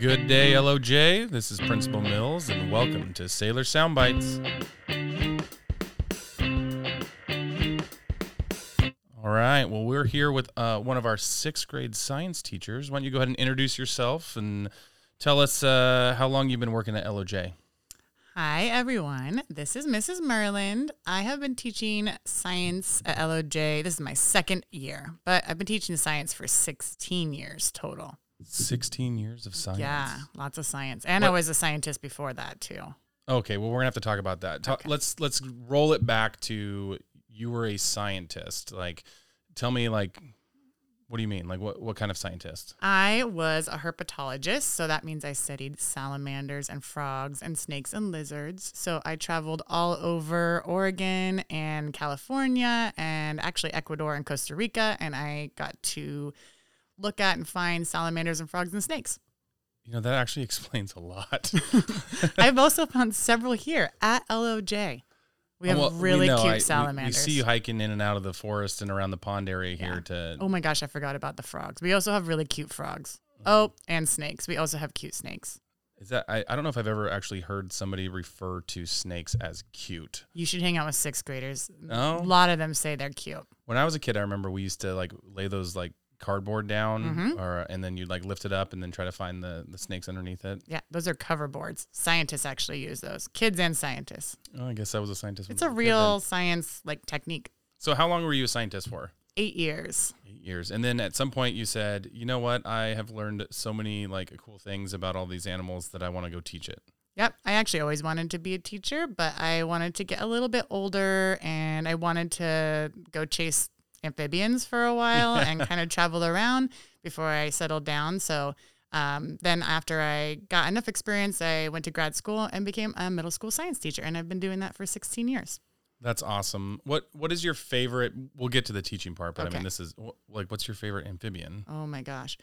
Good day, LOJ. This is Principal Mills, and welcome to Sailor Soundbites. All right. Well, we're here with uh, one of our sixth grade science teachers. Why don't you go ahead and introduce yourself and tell us uh, how long you've been working at LOJ? Hi, everyone. This is Mrs. Myrland. I have been teaching science at LOJ. This is my second year, but I've been teaching science for 16 years total. 16 years of science. Yeah, lots of science. And I was a scientist before that, too. Okay, well, we're gonna have to talk about that. Ta- Okay. Let's let's roll it back to you were a scientist. Like, tell me, like, what do you mean? Like, what what kind of scientist? I was a herpetologist, so that means I studied salamanders and frogs and snakes and lizards. So I traveled all over Oregon and California and actually Ecuador and Costa Rica, and I got to look at and find salamanders and frogs and snakes. You know, that actually explains a lot. I've also found several here at LOJ. We have Well, really know, cute I- we- We, see you hiking in and out of the forest and around the pond area here Yeah. to. oh my gosh, I forgot about the frogs. We also have really cute frogs. Oh, and snakes. We also have cute snakes. Is that I, I don't know if I've ever actually heard somebody refer to snakes as cute. You should hang out with sixth graders. No? A lot of them say they're cute. When I was a kid, I remember we used to like lay those like cardboard down, Mhm. or and then you'd like lift it up and then try to find the the snakes underneath it. Yeah, those are cover boards. Scientists actually use those. Kids and scientists. Oh, I guess I was a scientist. It's a real science like technique. So how long were you a scientist for? Eight years. Eight years. And then at some point you said, you know what? I have learned so many like cool things about all these animals that I want to go teach it. Yep. I actually always wanted to be a teacher, but I wanted to get a little bit older and I wanted to go chase amphibians for a while and kind of traveled around before I settled down. So um, then after I got enough experience, I went to grad school and became a middle school science teacher. And I've been doing that for 16 years. That's awesome. What What is your favorite? We'll get to the teaching part, but I mean, this is like, what's your favorite amphibian? Oh my gosh.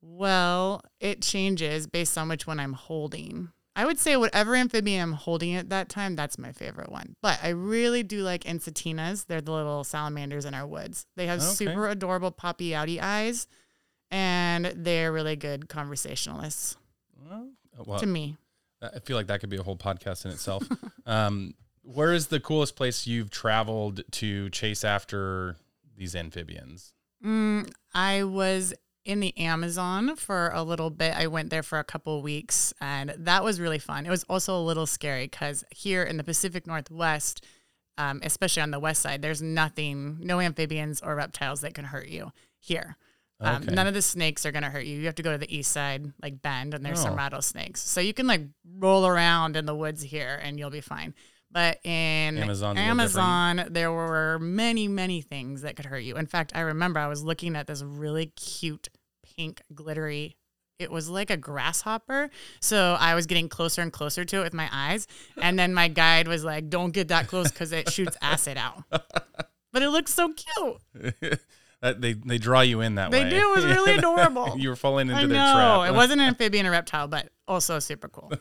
Well, it changes based on which one I'm holding. I would say whatever amphibian I'm holding at that time, that's my favorite one. But I really do like ensatinas. They're the little salamanders in our woods. They have Okay. super adorable poppy outy eyes, and they're really good conversationalists Well, well, to me. I feel like that could be a whole podcast in itself. um, where is the coolest place you've traveled to chase after these amphibians? Mm, I was in the Amazon for a little bit. I went there for a couple weeks and that was really fun. It was also a little scary because here in the Pacific Northwest, um, especially on the west side, there's nothing, no amphibians or reptiles that can hurt you here. Um, Okay. None of the snakes are going to hurt you. You have to go to the east side, like Bend, and there's Oh. some rattlesnakes. So you can like roll around in the woods here and you'll be fine. But in Amazon's a little different. Amazon, there were many, many things that could hurt you. In fact, I remember I was looking at this really cute pink glittery. It was like a grasshopper. So I was getting closer and closer to it with my eyes. And then my guide was like, don't get that close because it shoots acid out. But it looks so cute. That they they draw you in that They way. They do. It was really adorable. you were falling into I their know. trap. It wasn't an amphibian or reptile, but also super cool.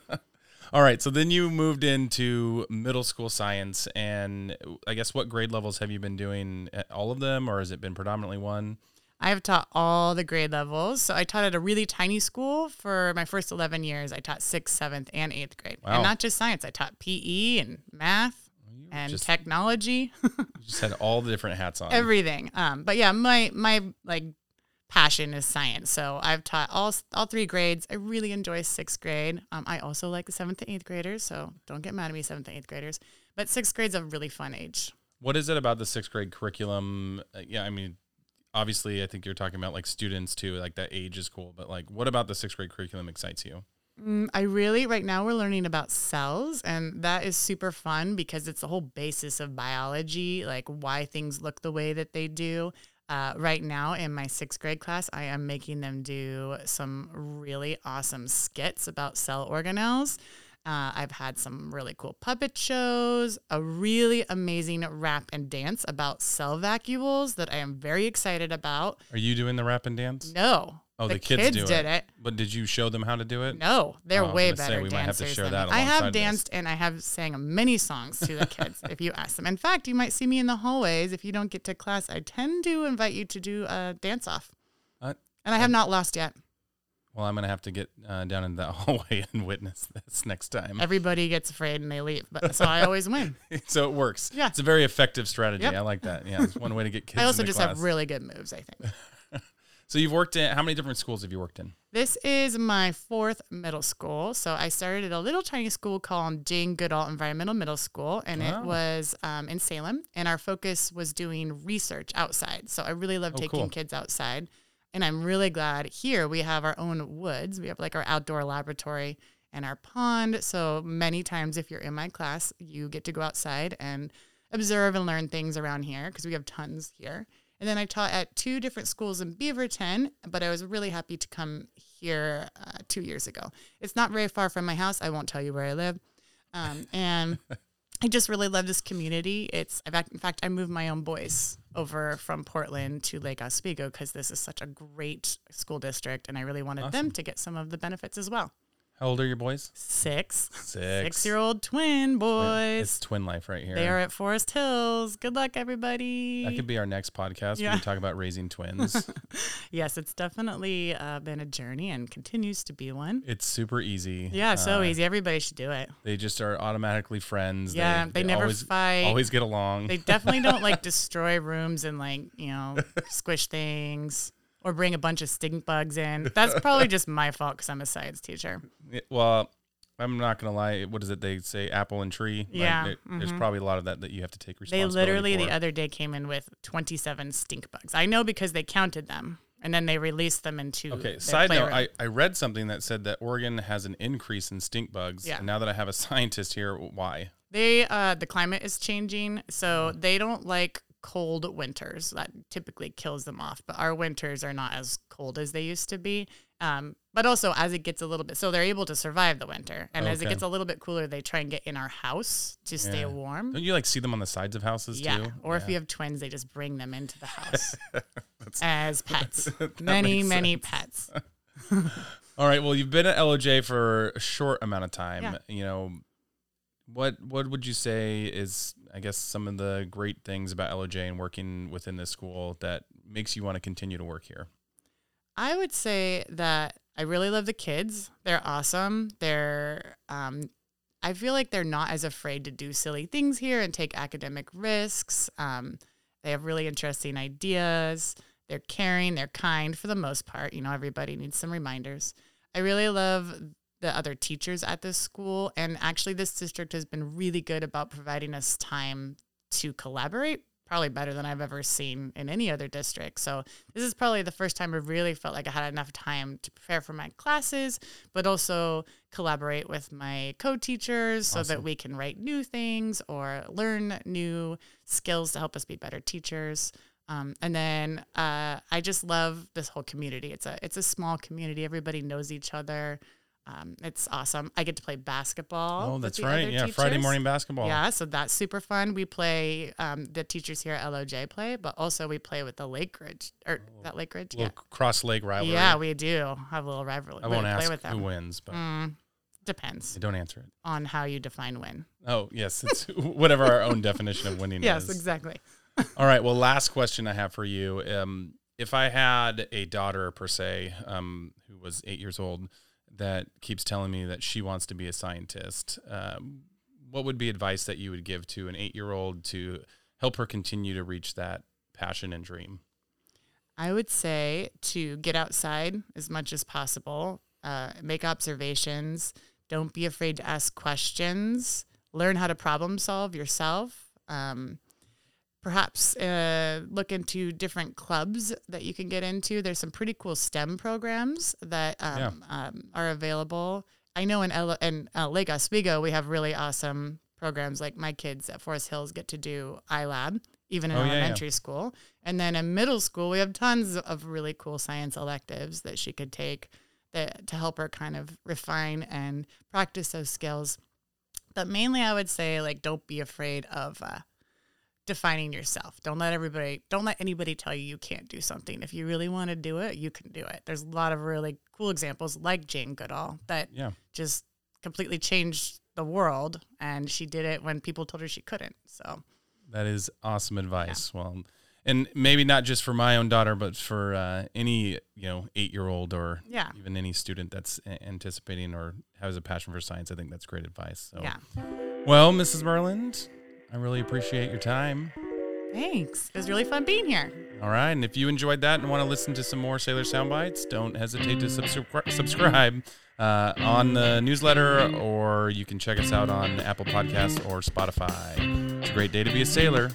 All right, so then you moved into middle school science, and I guess what grade levels have you been doing? Eh, all of them, or has it been predominantly one? I've taught all the grade levels. So I taught at a really tiny school for my first 11 years. I taught sixth, seventh, and eighth grade. Wow. And not just science, I taught PE and math and just- technology, You just had all the different hats on. everything. Um, but yeah, my, my like passion is science. So I've taught all, all three grades. I really enjoy sixth grade. Um, I also like the seventh and eighth graders. So don't get mad at me, seventh and eighth graders. But sixth grade's a really fun age. what is it about the sixth grade curriculum? Uh, yeah, I mean, obviously, I think you're talking about like students too. Like that age is cool, but like, what about the sixth grade curriculum excites you? Mm, I really, right now, we're learning about cells, and that is super fun because it's the whole basis of biology, like why things look the way that they do. Uh, right now, in my sixth grade class, I am making them do some really awesome skits about cell organelles. Uh, I've had some really cool puppet shows, a really amazing rap and dance about cell vacuoles that I am very excited about. Are you doing the rap and dance? No, Oh, the, kids, do did it. it. But did you show them how to do it? No, they're Oh, way gonna say, better we might have to dancers share than that. I have this. danced and I have sang many songs to the kids if you ask them. In fact, you might see me in the hallways if you don't get to class. I tend to invite you to do a dance off. Uh, and I have not lost yet. Well, I'm gonna have to get uh, down in the hallway and witness this next time. Everybody gets afraid and they leave, but so I always win. so it works. Yeah. it's a very effective strategy. Yep. I like that. Yeah, it's one way to get kids. I also just class. have really good moves, I think. So you've worked in how many different schools have you worked in? This is my fourth middle school. So I started at a little tiny school called Jane Goodall Environmental Middle School, and Wow. it was um, in Salem. And our focus was doing research outside. So I really love Oh, taking cool. kids outside. And I'm really glad here we have our own woods. We have like our outdoor laboratory and our pond. So many times, if you're in my class, you get to go outside and observe and learn things around here because we have tons here. And then I taught at two different schools in Beaverton, but I was really happy to come here uh, two years ago. It's not very far from my house. I won't tell you where I live. Um, and I just really love this community. It's in fact, I moved my own boys over from Portland to Lake Oswego because this is such a great school district, and I really wanted them to get some of the benefits as well. How old are your boys? Six, Six. six-year-old twin boys. It's twin life right here. They are at Forest Hills. Good luck, everybody. that could be our next podcast. Yeah. We can talk about raising twins. Yes, it's definitely uh, been a journey and continues to be one. it's super easy. Yeah, so Uh, easy. Everybody should do it. They just are automatically friends. Yeah, they never always, fight. Always get along. They definitely don't like destroy rooms and like, you know, squish things or bring a bunch of stink bugs in. That's probably just my fault because I'm a science teacher. Yeah, well, I'm not gonna lie. What is it they say? Apple and tree. Like, Yeah, there- There's probably a lot of that that you have to take responsibility. They literally for. the other day came in with 27 stink bugs. I know because they counted them and then they release them into. Okay. Side note. I, I read something that said that Oregon has an increase in stink bugs. Yeah. And now that I have a scientist here, why? They uh the climate is changing, so they don't like cold winters. That typically kills them off. But our winters are not as cold as they used to be. Um, but also as it gets a little bit, so they're able to survive the winter. And as it gets a little bit cooler, they try and get in our house to stay warm. Don't you like see them on the sides of houses Yeah. too? Or if you have twins, they just bring them into the house As pets. many, many pets. All right. Well, you've been at LOJ for a short amount of time. Yeah. You know, what what would you say is, I guess, some of the great things about LOJ and working within this school that makes you want to continue to work here? I would say that I really love the kids. They're awesome. They're, um, I feel like they're not as afraid to do silly things here and take academic risks. Um, they have really interesting ideas. They're caring. They're kind for the most part. You know, everybody needs some reminders. I really love the other teachers at this school. And actually, this district has been really good about providing us time to collaborate, probably better than I've ever seen in any other district. So, this is probably the first time I've really felt like I had enough time to prepare for my classes, but also collaborate with my co teachers so that we can write new things or learn new skills to help us be better teachers. Um, and then uh, I just love this whole community. It's a it's a small community. Everybody knows each other. Um, it's awesome. I get to play basketball. Oh, that's right. Yeah, Friday morning basketball. Yeah, so that's super fun. We play um, the teachers here at LOJ play, but also we play with the Lakeridge or that Lakeridge. Yeah, cross lake rivalry. yeah, we do have a little rivalry. I won't play ask who wins, but Mm, depends don't answer it. on how you define win. Oh, yes. It's whatever our own definition of winning Yes, is. Yes, exactly. All right. Well, last question I have for you. Um, if I had a daughter, per se, um, who was eight years old, that keeps telling me that she wants to be a scientist, um, what would be advice that you would give to an eight year old to help her continue to reach that passion and dream? I would say to get outside as much as possible, uh, make observations, don't be afraid to ask questions, learn how to problem solve yourself. Um, perhaps uh, look into different clubs that you can get into. There's some pretty cool STEM programs that um, um, are available. I know in, L- in uh, Lake Oswego, we have really awesome programs like my kids at Forest Hills get to do iLab, even in Oh, yeah, yeah. elementary school. And then in middle school, we have tons of really cool science electives that she could take that, to help her kind of refine and practice those skills. But mainly, I would say, like, don't be afraid of uh, defining yourself. Don't let everybody, don't let anybody tell you you can't do something. If you really want to do it, you can do it. There's a lot of really cool examples like Jane Goodall that Yeah. just completely changed the world, and she did it when people told her she couldn't. So That is awesome advice. Well, and maybe not just for my own daughter, but for uh, any you know eight year old or Yeah. even any student that's anticipating or has a passion for science. I think that's great advice. So, Yeah. well, Mrs. Myrland, I really appreciate your time. Thanks. It was really fun being here. All right, and if you enjoyed that and want to listen to some more Sailor Soundbites, don't hesitate to subscri- subscribe uh, on the newsletter, or you can check us out on Apple Podcasts or Spotify. It's a great day to be a sailor.